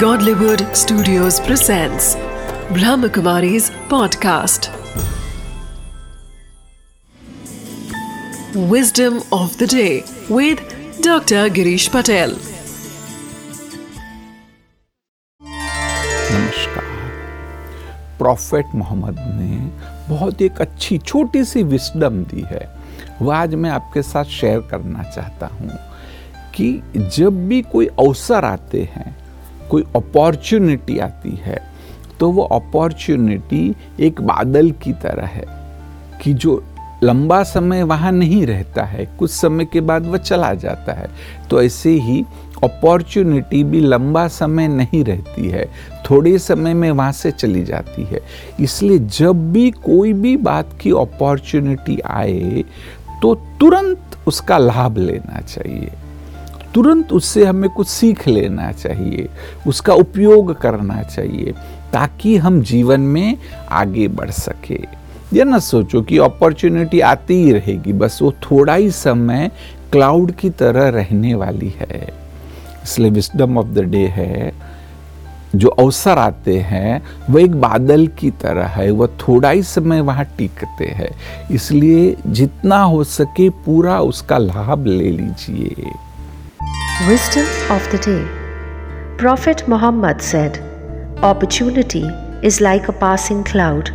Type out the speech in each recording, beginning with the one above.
Godlywood Studios presents Brahmakumari's podcast. Wisdom of the day with Dr. Girish Patel. नमस्कार prophet Mohammad ने बहुत एक अच्छी छोटी सी विस्डम दी है वह आज मैं आपके साथ शेयर करना चाहता हूँ कि जब भी कोई अवसर आते हैं कोई अपॉर्चुनिटी आती है तो वो अपॉर्चुनिटी एक बादल की तरह है कि जो लंबा समय वहाँ नहीं रहता है, कुछ समय के बाद वह चला जाता है। तो ऐसे ही अपॉर्चुनिटी भी लंबा समय नहीं रहती है, थोड़े समय में वहाँ से चली जाती है। इसलिए जब भी कोई भी बात की अपॉर्चुनिटी आए तो तुरंत उसका लाभ लेना चाहिए। तुरंत उससे हमें कुछ सीख लेना चाहिए, उसका उपयोग करना चाहिए, ताकि हम जीवन में आगे बढ़ सके। ये ना सोचो कि अपॉर्चुनिटी आती ही रहेगी, बस वो थोड़ा ही समय क्लाउड की तरह रहने वाली है। इसलिए विस्डम ऑफ़ द डे है, जो अवसर आते हैं वह एक बादल की तरह है वह थोड़ा ही समय वहाँ टिकते हैं। इसलिए जितना हो सके पूरा उसका लाभ ले लीजिए। Wisdom of the day Prophet Muhammad said, Opportunity is like a passing cloud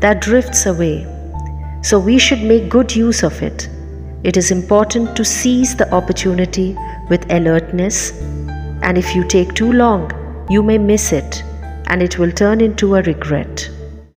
that drifts away, so we should make good use of it. It is important to seize the opportunity with alertness, and if you take too long, you may miss it and it will turn into a regret.